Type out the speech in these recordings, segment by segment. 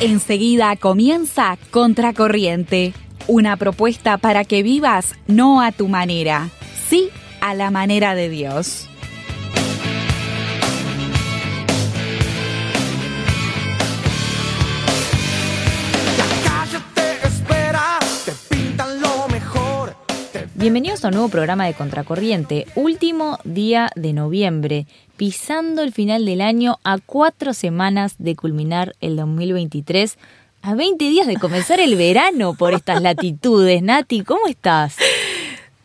Enseguida comienza Contracorriente, una propuesta para que vivas no a tu manera, sí a la manera de Dios. Bienvenidos a un nuevo programa de Contracorriente, último día de noviembre, pisando el final del año a cuatro semanas de culminar el 2023, a 20 días de comenzar el verano por estas latitudes. Nati, ¿cómo estás?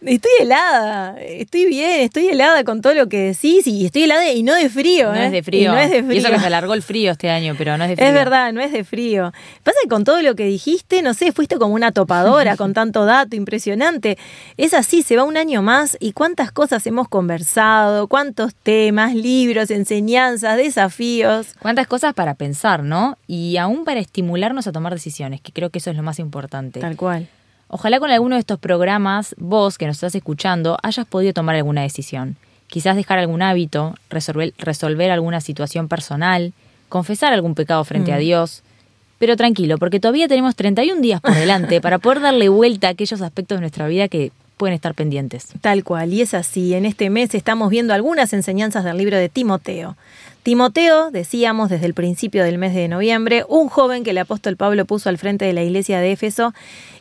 Estoy helada, estoy bien, estoy helada con todo lo que decís y estoy helada y no de frío. No ¿eh? es de frío. Y no es de frío. Y eso que se alargó el frío este año, pero no es de frío. Es verdad, no es de frío. Pasa que con todo lo que dijiste, no sé, fuiste como una topadora con tanto dato impresionante. Es así, se va un año más y cuántas cosas hemos conversado, cuántos temas, libros, enseñanzas, desafíos. Cuántas cosas para pensar, ¿no? Y aún para estimularnos a tomar decisiones, que creo que eso es lo más importante. Tal cual. Ojalá con alguno de estos programas, vos que nos estás escuchando, hayas podido tomar alguna decisión. Quizás dejar algún hábito, resolver, resolver alguna situación personal, confesar algún pecado frente a Dios. Pero tranquilo, porque todavía tenemos 31 días por delante para poder darle vuelta a aquellos aspectos de nuestra vida que pueden estar pendientes. Tal cual, y es así. En este mes estamos viendo algunas enseñanzas del libro de Timoteo. Timoteo, decíamos desde el principio del mes de noviembre, un joven que el apóstol Pablo puso al frente de la iglesia de Éfeso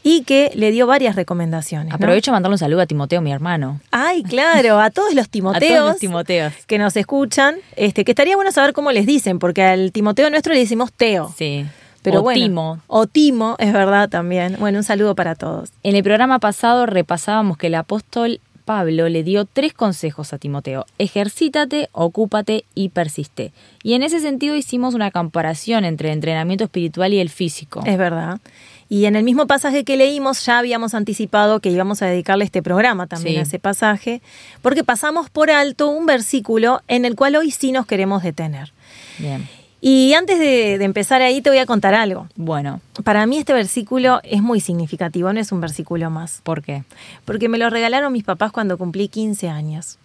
y que le dio varias recomendaciones. ¿no? Aprovecho a mandarle un saludo a Timoteo, mi hermano. Ay, claro, a todos los Timoteos. A todos los Timoteos. Que nos escuchan, este, que estaría bueno saber cómo les dicen, porque al Timoteo nuestro le decimos Teo. Sí. Pero o bueno, Timo. O Timo, es verdad también. Bueno, un saludo para todos. En el programa pasado repasábamos que el apóstol Pablo le dio tres consejos a Timoteo. Ejercítate, ocúpate y persiste. Y en ese sentido hicimos una comparación entre el entrenamiento espiritual y el físico. Es verdad. Y en el mismo pasaje que leímos ya habíamos anticipado que íbamos a dedicarle este programa también Sí. a ese pasaje, porque pasamos por alto un versículo en el cual hoy sí nos queremos detener. Bien. Y antes de, de empezar ahí te voy a contar algo. Bueno, Para mí este versículo es muy significativo, no es un versículo más. ¿por qué? porque me lo regalaron mis papás cuando cumplí 15 años.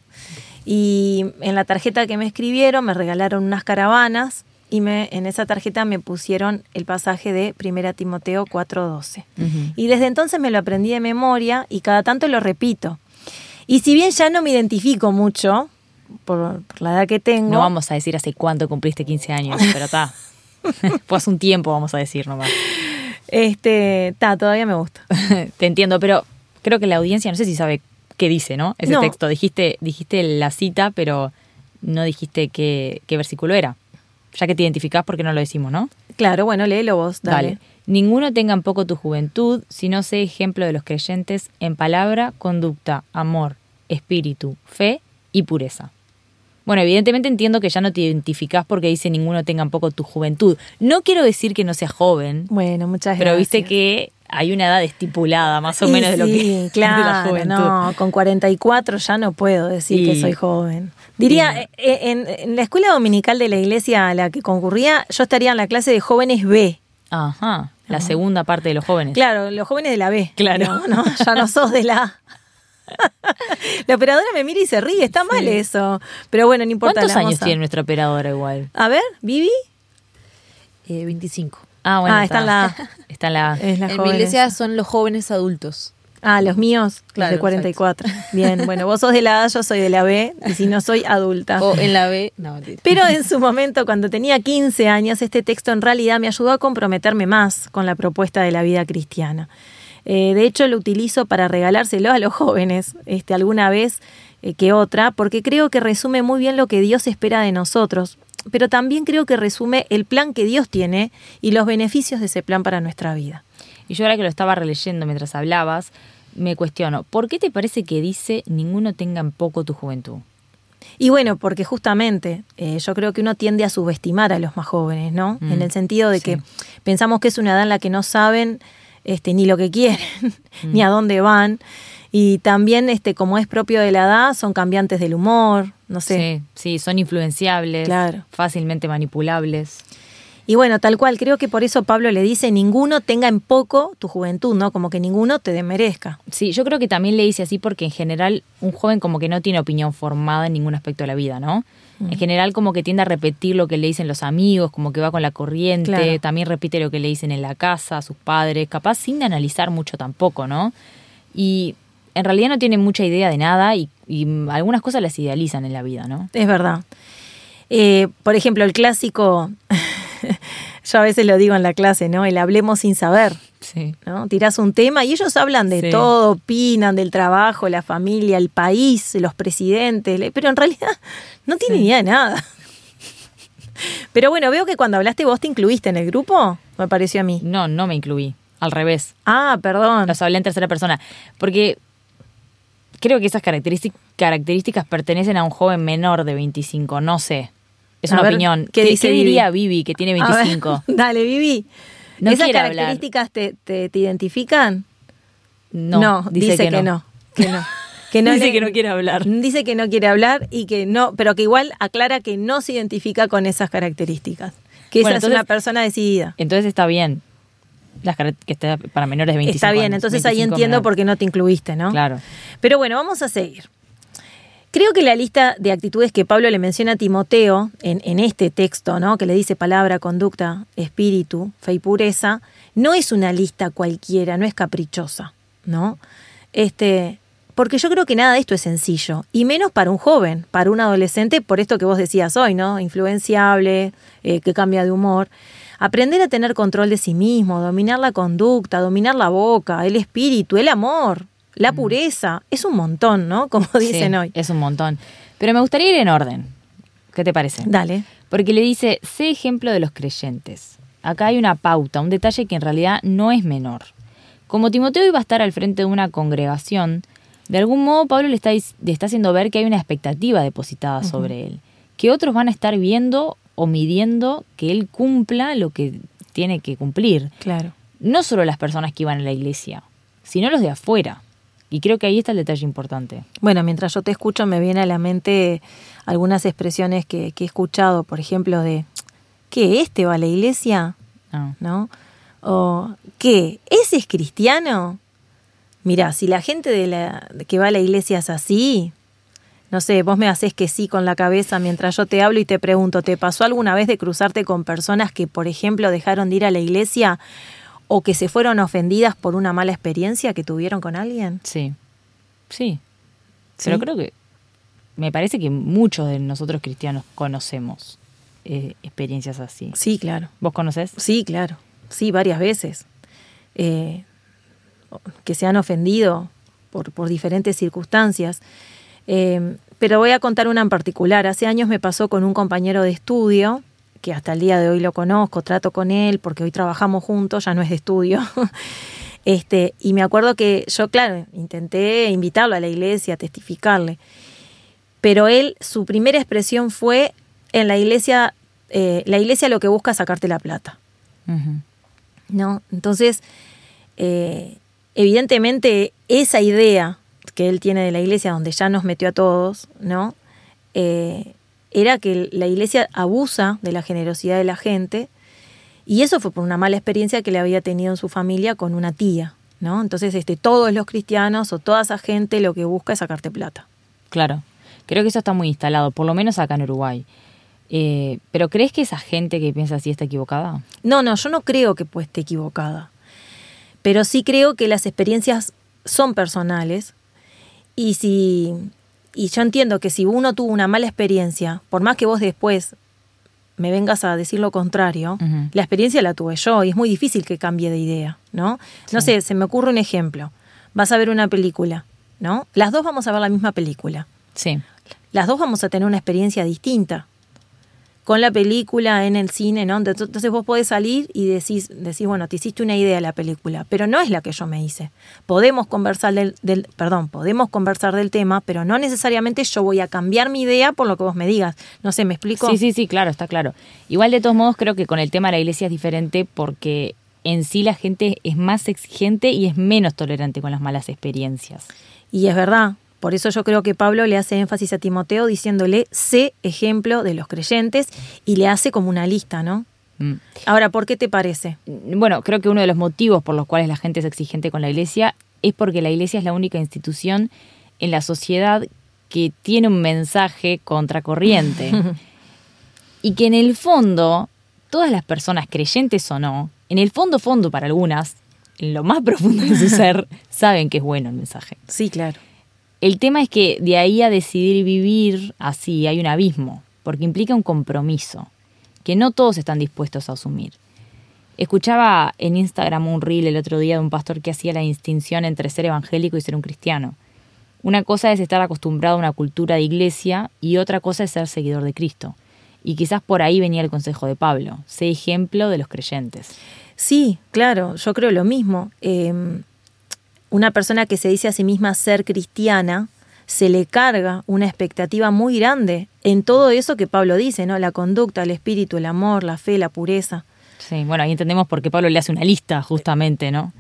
Y en la tarjeta que me escribieron me regalaron unas caravanas y me, en esa tarjeta me pusieron el pasaje de 1 Timoteo 4:12. Ujú. Y desde entonces me lo aprendí de memoria y cada tanto lo repito. Y si bien ya no me identifico mucho por, por la edad que tengo, No vamos a decir hace cuánto cumpliste 15 años, pero está. Hace un tiempo, vamos a decir nomás. este, ta, todavía me gusta. Te entiendo, pero creo que la audiencia no sé si sabe qué dice, ¿no? Ese No. texto. Dijiste, dijiste la cita, pero no dijiste qué, qué versículo era. Ya que te identificás, ¿por qué no lo decimos, no? Claro, bueno, léelo vos, dale. Ninguno tenga en poco tu juventud, sino sé ejemplo de los creyentes en palabra, conducta, amor, espíritu, fe y pureza. Bueno, evidentemente entiendo que ya no te identificás porque dice ninguno tenga en poco tu juventud. No quiero decir que no seas joven, Bueno, muchas pero gracias. viste que hay una edad estipulada más o Y menos de lo que de la claro, juventud. no, con 44 ya no puedo decir que soy joven. Diría, y- eh, en, en la escuela dominical de la iglesia a la que concurría, yo estaría en la clase de jóvenes B. Ajá, la segunda parte de los jóvenes. Claro, los jóvenes de la B. Claro. No, no, ya no sos de la A. La operadora me mira y se ríe, está mal eso. Pero bueno, no importa. ¿Cuántos años a- tiene nuestra operadora igual? A ver, Vivi. Eh, 25. Ah, bueno. Ah, está en la A. Está en la A. Es la en mi iglesia son los jóvenes adultos. Ah, los míos, los Claro, de 44. Bien, bueno, vos sos de la A, yo soy de la B, y si no soy adulta. O en la B. No, mentira. Pero en su momento, cuando tenía 15 años, este texto en realidad me ayudó a comprometerme más con la propuesta de la vida cristiana. Eh, de hecho, lo utilizo para regalárselo a los jóvenes, este, alguna vez eh, que otra, porque creo que resume muy bien lo que Dios espera de nosotros, pero también creo que resume el plan que Dios tiene y los beneficios de ese plan para nuestra vida. Y yo ahora que lo estaba releyendo mientras hablabas, me cuestiono, ¿por qué te parece que dice ninguno tenga en poco tu juventud? Y bueno, porque justamente eh, yo creo que uno tiende a subestimar a los más jóvenes, ¿no? Mm, en el sentido de sí. que pensamos que es una edad en la que no saben este, ni lo que quieren, Mm. ni a dónde van. Y también, este, como es propio de la edad, son cambiantes del humor, no sé. Sí, sí, son influenciables, Claro. fácilmente manipulables. Y bueno, tal cual, creo que por eso Pablo le dice, ninguno tenga en poco tu juventud, ¿no? Como que ninguno te demerezca. Sí, yo creo que también le dice así porque en general un joven como que no tiene opinión formada en ningún aspecto de la vida, ¿no? En general como que tiende a repetir lo que le dicen los amigos, como que va con la corriente, Claro. también repite lo que le dicen en la casa, a sus padres, capaz sin analizar mucho tampoco, ¿no? Y en realidad no tiene mucha idea de nada y, y algunas cosas las idealizan en la vida, ¿no? Es verdad. Eh, por ejemplo, el clásico, yo a veces lo digo en la clase, ¿no? El hablemos sin saber. Sí. ¿no? Tirás un tema y ellos hablan de Sí. todo, opinan del trabajo, la familia, el país, los presidentes, pero en realidad no tienen idea de nada. Pero bueno, veo que cuando hablaste vos te incluiste en el grupo, me pareció a mí. No, no me incluí, al revés. Ah, perdón. Los hablé en tercera persona. Porque creo que esas característic- características pertenecen a un joven menor de 25, no sé. Es A una ver, opinión. ¿qué dice diría Vivi, que tiene A ver, 25? dale, Vivi. No ¿Esas características te, te- te identifican? No, dice, que, no. Que no. Que no dice le- que no quiere hablar. Dice que no quiere hablar y que no, pero que igual aclara que no se identifica con esas características. Que Bueno, esa es una persona decidida. Entonces está bien. Las que está para menores de 25 Está bien, años, entonces ahí 25 entiendo por qué no te incluiste, ¿no? Claro. Pero bueno, vamos a seguir. Creo que la lista de actitudes que Pablo le menciona a Timoteo en, este texto, ¿no? que le dice palabra, conducta, espíritu, fe y pureza, no es una lista cualquiera, no es caprichosa, ¿no? Este, porque yo creo que nada de esto es sencillo, y menos para un joven, para un adolescente, por esto que vos decías hoy, ¿no? Influenciable, eh, que cambia de humor. Aprender a tener control de sí mismo, dominar la conducta, dominar la boca, el espíritu, el amor, la pureza, es un montón, ¿no? Como dicen Sí, hoy. Es un montón. Pero me gustaría ir en orden. ¿Qué te parece? Dale. Porque le dice, sé ejemplo de los creyentes. Acá hay una pauta, un detalle que en realidad no es menor. Como Timoteo iba a estar al frente de una congregación, de algún modo Pablo le está, dic- le está haciendo ver que hay una expectativa depositada sobre él, que otros van a estar viendo o midiendo que él cumpla lo que tiene que cumplir. Claro. No solo las personas que iban a la iglesia, sino los de afuera. Y creo que ahí está el detalle importante. Bueno, mientras yo te escucho me viene a la mente algunas expresiones que, que he escuchado, por ejemplo, de ¿qué? ¿Este va a la iglesia? Ah. ¿No? O ¿qué? ¿Ese es cristiano? Mira, si la gente de la, que va a la iglesia es así, no sé, vos me haces que sí con la cabeza mientras yo te hablo y te pregunto, ¿te pasó alguna vez de cruzarte con personas que, por ejemplo, dejaron de ir a la iglesia o que se fueron ofendidas por una mala experiencia que tuvieron con alguien? Sí, sí. ¿Sí? Pero creo que me parece que muchos de nosotros cristianos conocemos eh, experiencias así. Sí, claro. ¿Vos conocés? Sí, claro. Sí, varias veces. Eh, que se han ofendido por, por diferentes circunstancias. Eh, pero voy a contar una en particular. Hace años me pasó con un compañero de estudio, que hasta el día de hoy lo conozco, trato con él, porque hoy trabajamos juntos, ya no es de estudio. este, y me acuerdo que yo, claro, intenté invitarlo a la iglesia, a testificarle. Pero él, su primera expresión fue, en la iglesia, eh, la iglesia lo que busca es sacarte la plata. ¿no? Entonces, eh, evidentemente, esa idea que él tiene de la iglesia, donde ya nos metió a todos, ¿no? Eh, era que la iglesia abusa de la generosidad de la gente, y eso fue por una mala experiencia que le había tenido en su familia con una tía, ¿no? Entonces, este, todos los cristianos o toda esa gente lo que busca es sacarte plata. Claro. Creo que eso está muy instalado, por lo menos acá en Uruguay. Eh, pero ¿crees que esa gente que piensa así está equivocada? No, no, yo no creo que pues esté equivocada. Pero sí creo que las experiencias son personales. Y si. Y yo entiendo que si uno tuvo una mala experiencia, por más que vos después me vengas a decir lo contrario, la experiencia la tuve yo y es muy difícil que cambie de idea, ¿no? No sé, se me ocurre un ejemplo. Vas a ver una película, ¿no? Las dos vamos a ver la misma película Sí. las dos vamos a tener una experiencia distinta. Con la película, en el cine, ¿no? Entonces vos podés salir y decís, decís, bueno, te hiciste una idea de la película, pero no es la que yo me hice. Podemos conversar del, del- perdón, podemos conversar del tema, pero no necesariamente yo voy a cambiar mi idea por lo que vos me digas. No sé, ¿me explico? Sí, sí, sí, claro, está claro. Igual de todos modos creo que con el tema de la iglesia es diferente porque en sí la gente es más exigente y es menos tolerante con las malas experiencias. Y es verdad. Por eso yo creo que Pablo le hace énfasis a Timoteo diciéndole, sé ejemplo de los creyentes y le hace como una lista, ¿no? Mm. Ahora, ¿por qué te parece? Bueno, creo que uno de los motivos por los cuales la gente es exigente con la iglesia es porque la iglesia es la única institución en la sociedad que tiene un mensaje contracorriente. y que en el fondo, todas las personas, creyentes o no, en el fondo, fondo para algunas, en lo más profundo de su ser, saben que es bueno el mensaje. Sí, claro. El tema es que de ahí a decidir vivir así hay un abismo, porque implica un compromiso que no todos están dispuestos a asumir. Escuchaba en Instagram un reel el otro día de un pastor que hacía la distinción entre ser evangélico y ser un cristiano. Una cosa es estar acostumbrado a una cultura de iglesia y otra cosa es ser seguidor de Cristo. Y quizás por ahí venía el consejo de Pablo, sé ejemplo de los creyentes. Sí, claro, yo creo lo mismo. Eh, una persona que se dice a sí misma ser cristiana, se le carga una expectativa muy grande en todo eso que Pablo dice, ¿no? La conducta, el espíritu, el amor, la fe, la pureza. Sí, bueno, ahí entendemos por qué Pablo le hace una lista, justamente, ¿no?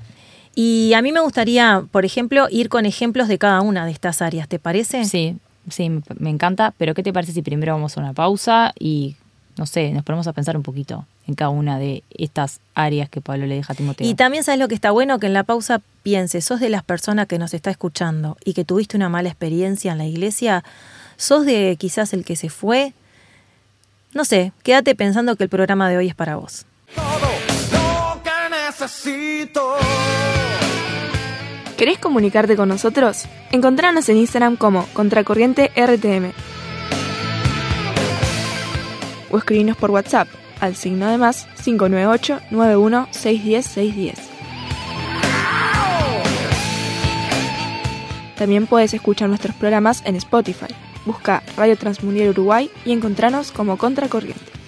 Y a mí me gustaría, por ejemplo, ir con ejemplos de cada una de estas áreas, ¿te parece? Sí, sí, me- encanta, pero ¿qué te parece si primero vamos a una pausa y, no sé, nos ponemos a pensar un poquito en cada una de estas áreas que Pablo le deja a Timoteo? Y también sabes lo que está bueno, que en la pausa pienses, sos de las personas que nos está escuchando y que tuviste una mala experiencia en la iglesia, sos de quizás el que se fue. No sé, quédate pensando que el programa de hoy es para vos. todo lo que necesito. ¿Querés comunicarte con nosotros? Encontranos en Instagram como Contracorriente RTM. O escribinos por WhatsApp al signo de más 598 91 610 610. También puedes escuchar nuestros programas en Spotify. Busca Radio Transmundial Uruguay y encontranos como Contracorriente.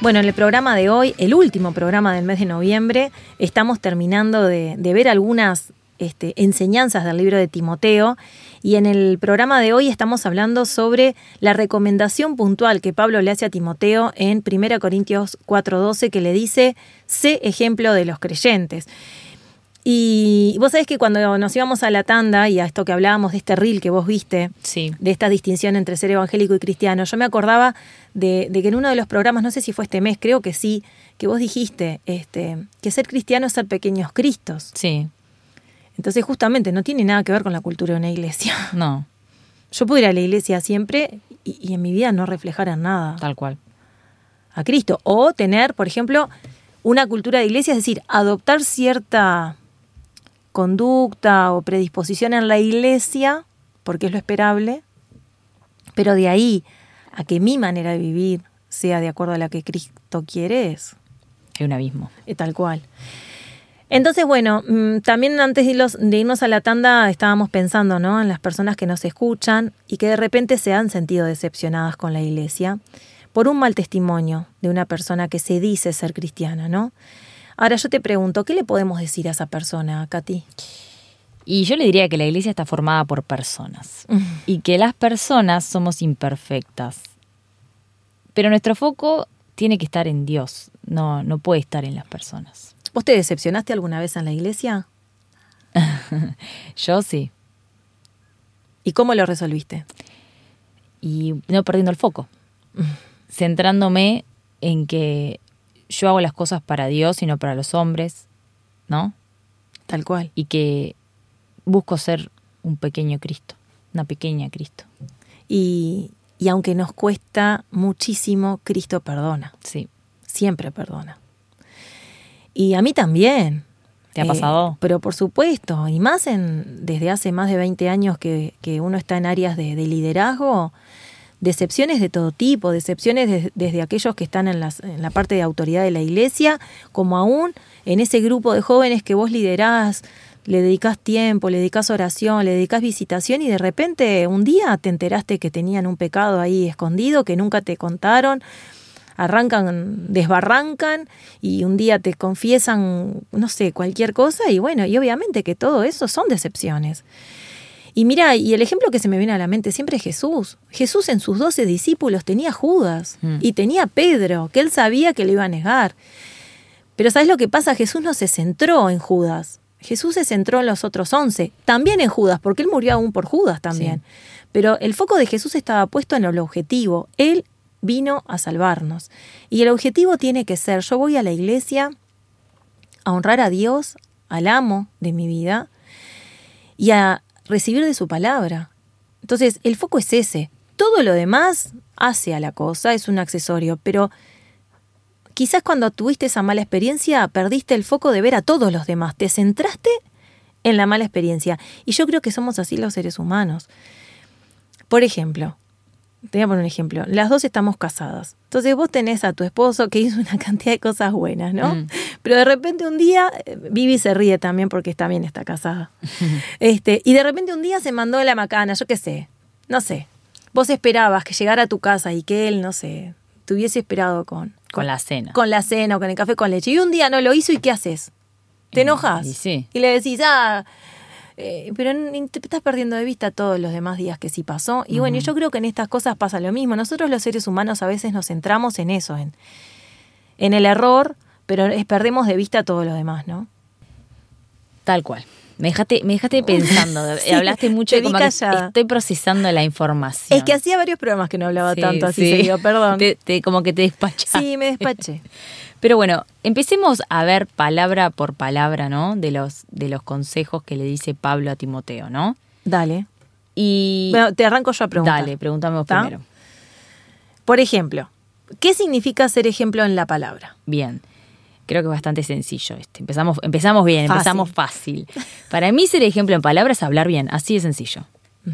Bueno, en el programa de hoy, el último programa del mes de noviembre, estamos terminando de, de ver algunas este, enseñanzas del libro de Timoteo y en el programa de hoy estamos hablando sobre la recomendación puntual que Pablo le hace a Timoteo en 1 Corintios 4:12 que le dice, sé ejemplo de los creyentes. Y vos sabés que cuando nos íbamos a la tanda y a esto que hablábamos de este reel que vos viste, Sí. de esta distinción entre ser evangélico y cristiano. Yo me acordaba de, de que en uno de los programas, no sé si fue este mes, creo que sí, que vos dijiste este, que ser cristiano es ser pequeños cristos. Sí, Entonces justamente no tiene nada que ver con la cultura de una iglesia. no, Yo puedo ir a la iglesia siempre y, y en mi vida no reflejar en nada tal cual. a Cristo. O tener, por ejemplo, una cultura de iglesia, es decir, adoptar cierta conducta o predisposición en la iglesia, porque es lo esperable, pero de ahí a que mi manera de vivir sea de acuerdo a la que Cristo quiere es Hay un abismo. eh, tal cual. Entonces, bueno, mm, también antes de, irnos a la tanda estábamos pensando ¿no? en las personas que nos escuchan y que de repente se han sentido decepcionadas con la iglesia por un mal testimonio de una persona que se dice ser cristiana, ¿no? Ahora yo te pregunto, ¿qué le podemos decir a esa persona, Katy? Y yo le diría que la iglesia está formada por personas y que las personas somos imperfectas. Pero nuestro foco tiene que estar en Dios, no, no puede estar en las personas. ¿Vos te decepcionaste alguna vez en la iglesia? Yo sí, ¿Y cómo lo resolviste? y no perdiendo el foco, centrándome en que yo hago las cosas para Dios y no para los hombres, ¿no? Tal cual. Y que busco ser un pequeño Cristo, una pequeña Cristo. Y, y aunque nos cuesta muchísimo, Cristo perdona. Sí. siempre perdona. Y a mí también. ¿Te ha pasado? Pero por supuesto, y más en, desde hace más de 20 años que, que uno está en áreas de, de liderazgo, decepciones de todo tipo, decepciones de- desde aquellos que están en, las- en la parte de autoridad de la iglesia, como aún en ese grupo de jóvenes que vos liderás, le dedicás tiempo, le dedicás oración, le dedicás visitación y de repente un día te enteraste que tenían un pecado ahí escondido que nunca te contaron arrancan, desbarrancan y un día te confiesan, no sé, cualquier cosa y bueno, y obviamente que todo eso son decepciones. Y mira, y el ejemplo que se me viene a la mente siempre es Jesús. Jesús en sus doce discípulos tenía Judas Mm. y tenía Pedro, que él sabía que le iba a negar. Pero ¿sabes lo que pasa? Jesús no se centró en Judas. Jesús se centró en los otros once, también en Judas, porque él murió aún por Judas también. Pero el foco de Jesús estaba puesto en el objetivo. Él vino a salvarnos. Y el objetivo tiene que ser, yo voy a la iglesia a honrar a Dios, al amo de mi vida, y a recibir de su palabra. Entonces, el foco es ese. Todo lo demás hace a la cosa, es un accesorio, pero quizás cuando tuviste esa mala experiencia perdiste el foco de ver a todos los demás, te centraste en la mala experiencia. Y yo creo que somos así los seres humanos. Por ejemplo, te voy a poner un ejemplo. Las dos estamos casadas. Entonces vos tenés a tu esposo que hizo una cantidad de cosas buenas, ¿no? Mm. Pero de repente un día, eh, Vivi se ríe también porque también está casada. este, y de repente un día se mandó la macana, yo qué sé, no sé. Vos esperabas que llegara a tu casa y que él, no sé, te hubiese esperado con, Con la cena. con la cena o con el café con leche. Y un día no lo hizo y ¿qué haces? ¿Te enojas? y sí. Y le decís, ah, eh, pero te estás perdiendo de vista todos los demás días que sí pasó. Y bueno, yo creo que en estas cosas pasa lo mismo. Nosotros los seres humanos a veces nos centramos en eso, en, en el error, pero es- perdemos de vista todo lo demás, ¿no? Tal cual. Me dejaste, me dejaste pensando. Sí, Hablaste mucho de como que estoy procesando la información. Es que hacía varios programas que no hablaba Sí, tanto así sí. seguido, perdón. Te- te- como que te despachaste. Sí, me despaché. Pero bueno, empecemos a ver palabra por palabra, ¿no? De los, de los consejos que le dice Pablo a Timoteo, ¿no? Dale. Y. Bueno, te arranco yo a preguntar. Dale, pregúntame vos primero. Por ejemplo, ¿qué significa ser ejemplo en la palabra? Bien. Creo que es bastante sencillo este. Empezamos, empezamos bien, Fácil. empezamos fácil. Para mí ser ejemplo en palabras es hablar bien, así de sencillo.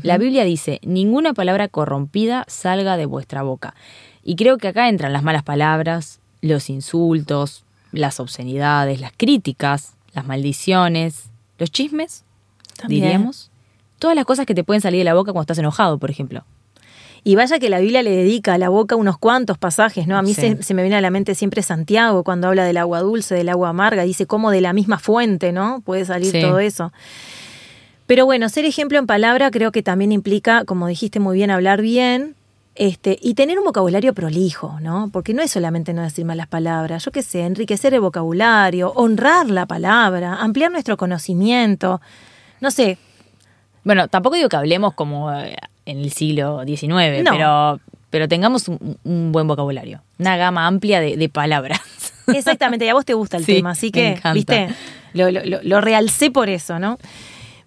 La Biblia dice, ninguna palabra corrompida salga de vuestra boca. Y creo que acá entran las malas palabras, los insultos, las obscenidades, las críticas, las maldiciones, los chismes, También. diríamos. Todas las cosas que te pueden salir de la boca cuando estás enojado, por ejemplo. Y vaya que la Biblia le dedica a la boca unos cuantos pasajes, ¿no? A mí Sí. se, se me viene a la mente siempre Santiago cuando habla del agua dulce, del agua amarga, dice cómo de la misma fuente, ¿no? Puede salir Sí. todo eso. Pero bueno, ser ejemplo en palabra creo que también implica, como dijiste muy bien, hablar bien este, y tener un vocabulario prolijo, ¿no? Porque no es solamente no decir malas palabras, yo qué sé, enriquecer el vocabulario, honrar la palabra, ampliar nuestro conocimiento, no sé, Bueno, tampoco digo que hablemos como eh, en el siglo XIX, No. pero, pero tengamos un, un buen vocabulario, una gama amplia de, de palabras. Exactamente, y a vos te gusta el Sí, tema, así que, viste, lo- lo realcé por eso, ¿no?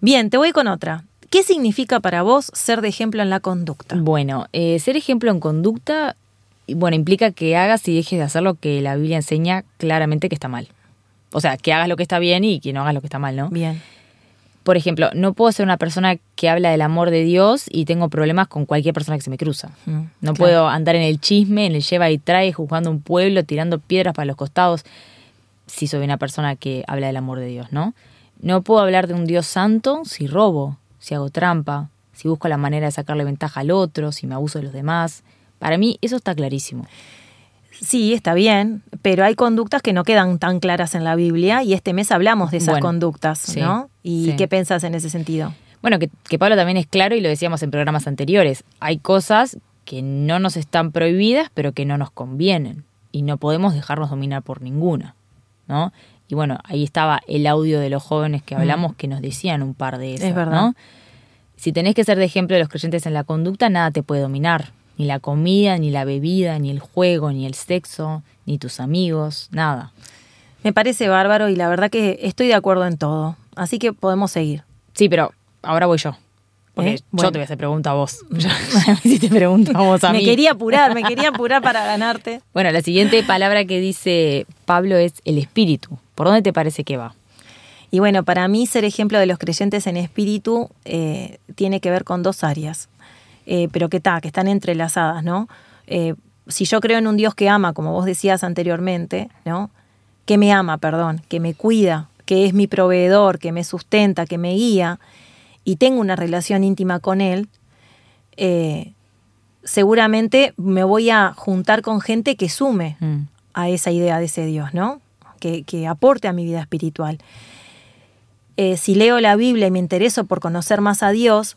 Bien, te voy con otra. ¿Qué significa para vos ser de ejemplo en la conducta? Bueno, eh, ser ejemplo en conducta, bueno, implica que hagas y dejes de hacer lo que la Biblia enseña claramente que está mal. O sea, que hagas lo que está bien y que no hagas lo que está mal, ¿no? Bien, Por ejemplo, no puedo ser una persona que habla del amor de Dios y tengo problemas con cualquier persona que se me cruza. Mm, No claro. puedo andar en el chisme, en el lleva y trae, juzgando un pueblo, tirando piedras para los costados, si soy una persona que habla del amor de Dios, ¿no? No puedo hablar de un Dios santo si robo, si hago trampa, si busco la manera de sacarle ventaja al otro, si me abuso de los demás. Para mí eso está clarísimo. Sí, está bien, pero hay conductas que no quedan tan claras en la Biblia y este mes hablamos de esas Bueno, conductas, sí, ¿no? ¿Y sí. qué pensás en ese sentido? Bueno, que, que Pablo también es claro y lo decíamos en programas anteriores. Hay cosas que no nos están prohibidas, pero que no nos convienen. Y no podemos dejarnos dominar por ninguna. ¿No? Y bueno, ahí estaba el audio de los jóvenes que hablamos que nos decían un par de esas. Es verdad. ¿no? Si tenés que ser de ejemplo de los creyentes en la conducta, nada te puede dominar. Ni la comida, ni la bebida, ni el juego, ni el sexo, ni tus amigos, nada. Me parece bárbaro y la verdad que estoy de acuerdo en todo, así que podemos seguir. Sí, pero ahora voy yo. Porque ¿Eh? yo Bueno. te voy a hacer pregunta a vos. si te pregunto a vos a me quería apurar, me quería apurar para ganarte. Bueno, la siguiente palabra que dice Pablo es el espíritu. ¿Por dónde te parece que va? Y bueno, para mí ser ejemplo de los creyentes en espíritu eh, tiene que ver con dos áreas, eh, pero que, ta, que están entrelazadas, ¿no? Eh, si yo creo en un Dios que ama, como vos decías anteriormente, ¿no? Que me ama, perdón, que me cuida, que es mi proveedor, que me sustenta, que me guía, y tengo una relación íntima con Él, seguramente me voy a juntar con gente que sume Mm. a esa idea de ese Dios, ¿no? Que, aporte a mi vida espiritual. Eh, si leo la Biblia y me intereso por conocer más a Dios,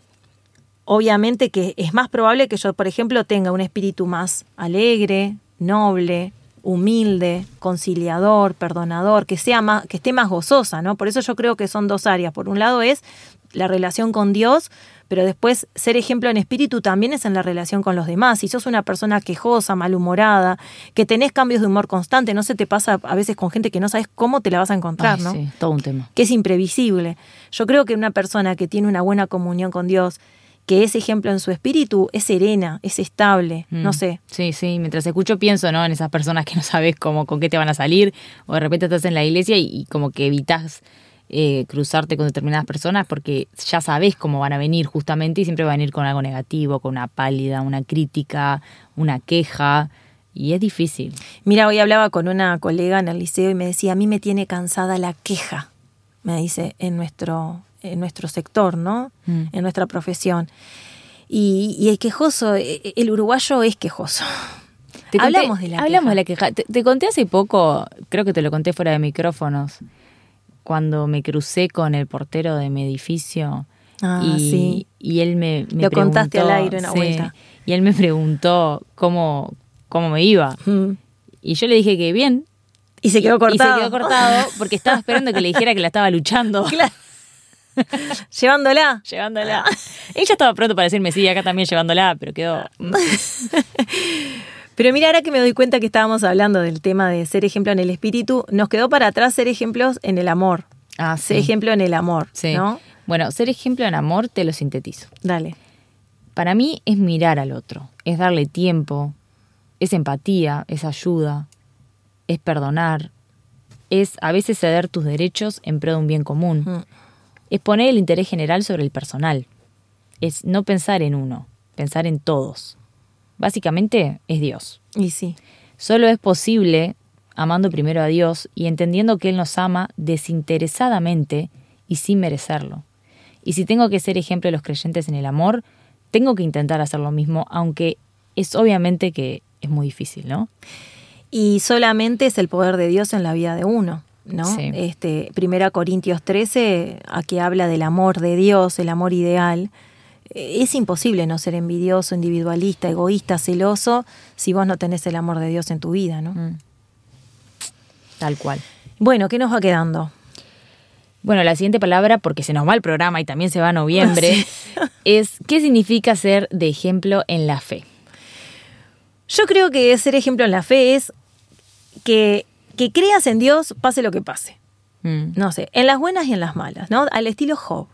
obviamente que es más probable que yo, por ejemplo, tenga un espíritu más alegre, noble, humilde, conciliador, perdonador, que sea más, que esté más gozosa, ¿no? Por eso yo creo que son dos áreas. Por un lado es la relación con Dios, pero después ser ejemplo en espíritu también es en la relación con los demás. Si sos una persona quejosa, malhumorada, que tenés cambios de humor constante, no se te pasa a veces con gente que no sabes cómo te la vas a encontrar, Ay, ¿no? Sí, todo un tema. que es imprevisible. Yo creo que una persona que tiene una buena comunión con Dios, que es ejemplo en su espíritu, es serena, es estable, Mm. no sé. Sí, sí, mientras escucho pienso, ¿no? En esas personas que no sabes cómo, con qué te van a salir, o de repente estás en la iglesia y, y como que evitas eh, cruzarte con determinadas personas porque ya sabes cómo van a venir justamente y siempre van a venir con algo negativo, con una pálida, una crítica, una queja, y es difícil. Mira, hoy hablaba con una colega en el liceo y me decía, a mí me tiene cansada la queja, me dice, en nuestro, en nuestro sector, ¿no? Mm. En nuestra profesión. Y, y el quejoso, eh, el uruguayo es quejoso. Te conté- Hablamos de la hablamos queja. de la queja. Te, te conté hace poco, creo que te lo conté fuera de micrófonos, cuando me crucé con el portero de mi edificio. Ah, y, sí. y él me, me Lo contaste al aire una sí, vuelta. Y él me preguntó cómo, cómo me iba. Mm. Y yo le dije que bien. Y se quedó cortado. Y se quedó cortado porque estaba esperando que le dijera que la estaba luchando. Claro. Llevándola. Llevándola. Ella estaba pronto para decirme, sí, acá también llevándola, pero quedó. Pero mira, ahora que me doy cuenta que estábamos hablando del tema de ser ejemplo en el espíritu, nos quedó para atrás ser ejemplos en el amor. Ah, Ser ejemplo en el amor, Sí. ¿no? Bueno, ser ejemplo en amor te lo sintetizo. Dale. Para mí es mirar al otro, es darle tiempo, es empatía, es ayuda, es perdonar, es a veces ceder tus derechos en pro de un bien común, Mm. es poner el interés general sobre el personal, es no pensar en uno, pensar en todos. Básicamente es Dios. Y sí. Solo es posible amando primero a Dios y entendiendo que Él nos ama desinteresadamente y sin merecerlo. Y si tengo que ser ejemplo de los creyentes en el amor, tengo que intentar hacer lo mismo, aunque es obviamente que es muy difícil, ¿no? Y solamente es el poder de Dios en la vida de uno, ¿no? Sí. Este, Primera Corintios 13, aquí habla del amor de Dios, el amor ideal. Eh, Es imposible no ser envidioso, individualista, egoísta, celoso, si vos no tenés el amor de Dios en tu vida, ¿no? Mm. Tal cual. Bueno, ¿qué nos va quedando? Bueno, la siguiente palabra, porque se nos va el programa y también se va a noviembre, Sí. es ¿qué significa ser de ejemplo en la fe? Yo creo que ser ejemplo en la fe es que, que creas en Dios pase lo que pase. Mm, No sé, en las buenas y en las malas, ¿no? Al estilo Job.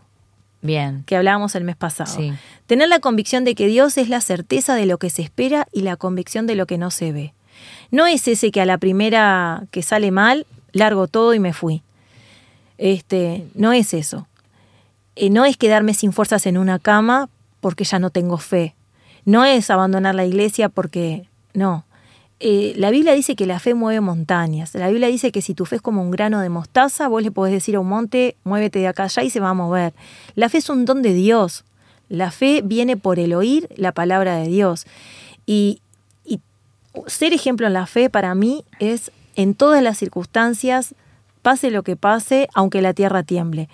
Bien. que hablábamos el mes pasado. Sí. Tener la convicción de que Dios es la certeza de lo que se espera y la convicción de lo que no se ve. No es ese que a la primera que sale mal, largo todo y me fui. Este, no es eso. Eh, no es quedarme sin fuerzas en una cama porque ya no tengo fe. No es abandonar la iglesia porque no. Eh, la Biblia dice que la fe mueve montañas. La Biblia dice que si tu fe es como un grano de mostaza, vos le podés decir a un monte, muévete de acá allá y se va a mover. La fe es un don de Dios. La fe viene por el oír la palabra de Dios. Y, y ser ejemplo en la fe para mí es en todas las circunstancias, pase lo que pase, aunque la tierra tiemble.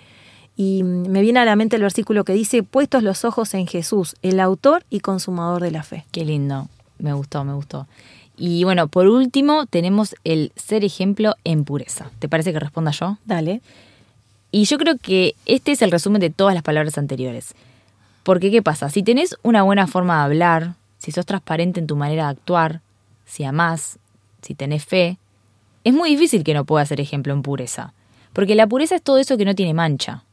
Y mm, me viene a la mente el versículo que dice, puestos los ojos en Jesús, el autor y consumador de la fe. Qué lindo. Me gustó, me gustó. Y bueno, por último tenemos el ser ejemplo en pureza. ¿Te parece que responda yo? Dale. Y yo creo que este es el resumen de todas las palabras anteriores. Porque ¿qué pasa? Si tenés una buena forma de hablar, si sos transparente en tu manera de actuar, si amás, si tenés fe, es muy difícil que no puedas ser ejemplo en pureza. Porque la pureza es todo eso que no tiene mancha.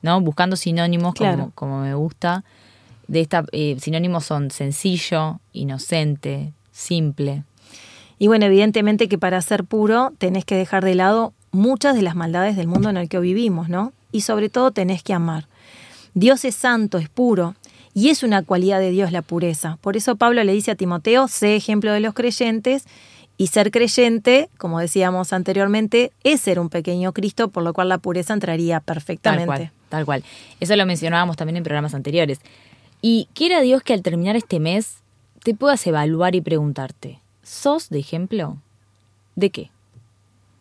¿No? Buscando sinónimos como, como me gusta. De esta, eh, sinónimos son sencillo, inocente, simple. Y bueno, evidentemente que para ser puro tenés que dejar de lado muchas de las maldades del mundo en el que hoy vivimos, ¿no? Y sobre todo tenés que amar. Dios es santo, es puro, y es una cualidad de Dios la pureza. Por eso Pablo le dice a Timoteo, sé ejemplo de los creyentes, y ser creyente, como decíamos anteriormente, es ser un pequeño Cristo, por lo cual la pureza entraría Tal perfectamente. cual, tal cual. Eso lo mencionábamos también en programas anteriores. Y quiera Dios que al terminar este mes te puedas evaluar y preguntarte, ¿sos de ejemplo? ¿De qué?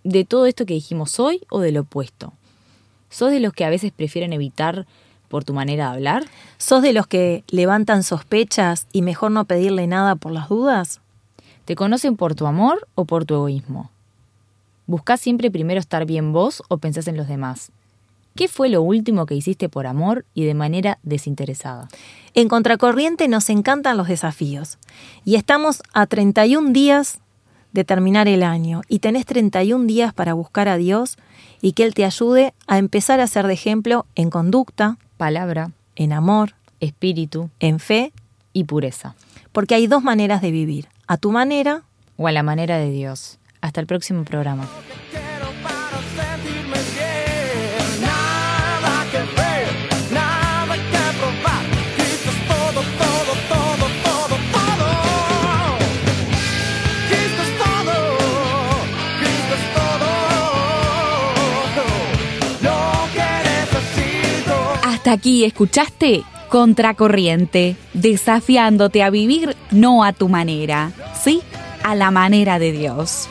¿De todo esto que dijimos hoy o del opuesto? ¿Sos de los que a veces prefieren evitar por tu manera de hablar? ¿Sos de los que levantan sospechas y mejor no pedirle nada por las dudas? ¿Te conocen por tu amor o por tu egoísmo? ¿Buscás siempre primero estar bien vos o pensás en los demás? ¿Qué fue lo último que hiciste por amor y de manera desinteresada? En Contracorriente nos encantan los desafíos y estamos a 31 días de terminar el año y tenés 31 días para buscar a Dios y que Él te ayude a empezar a ser de ejemplo en conducta, Palabra, en amor, espíritu en fe, y pureza. porque hay dos maneras de vivir, a tu manera O a la manera de Dios. Hasta el próximo programa. Aquí escuchaste Contracorriente, desafiándote a vivir no a tu manera, sí, a la manera de Dios.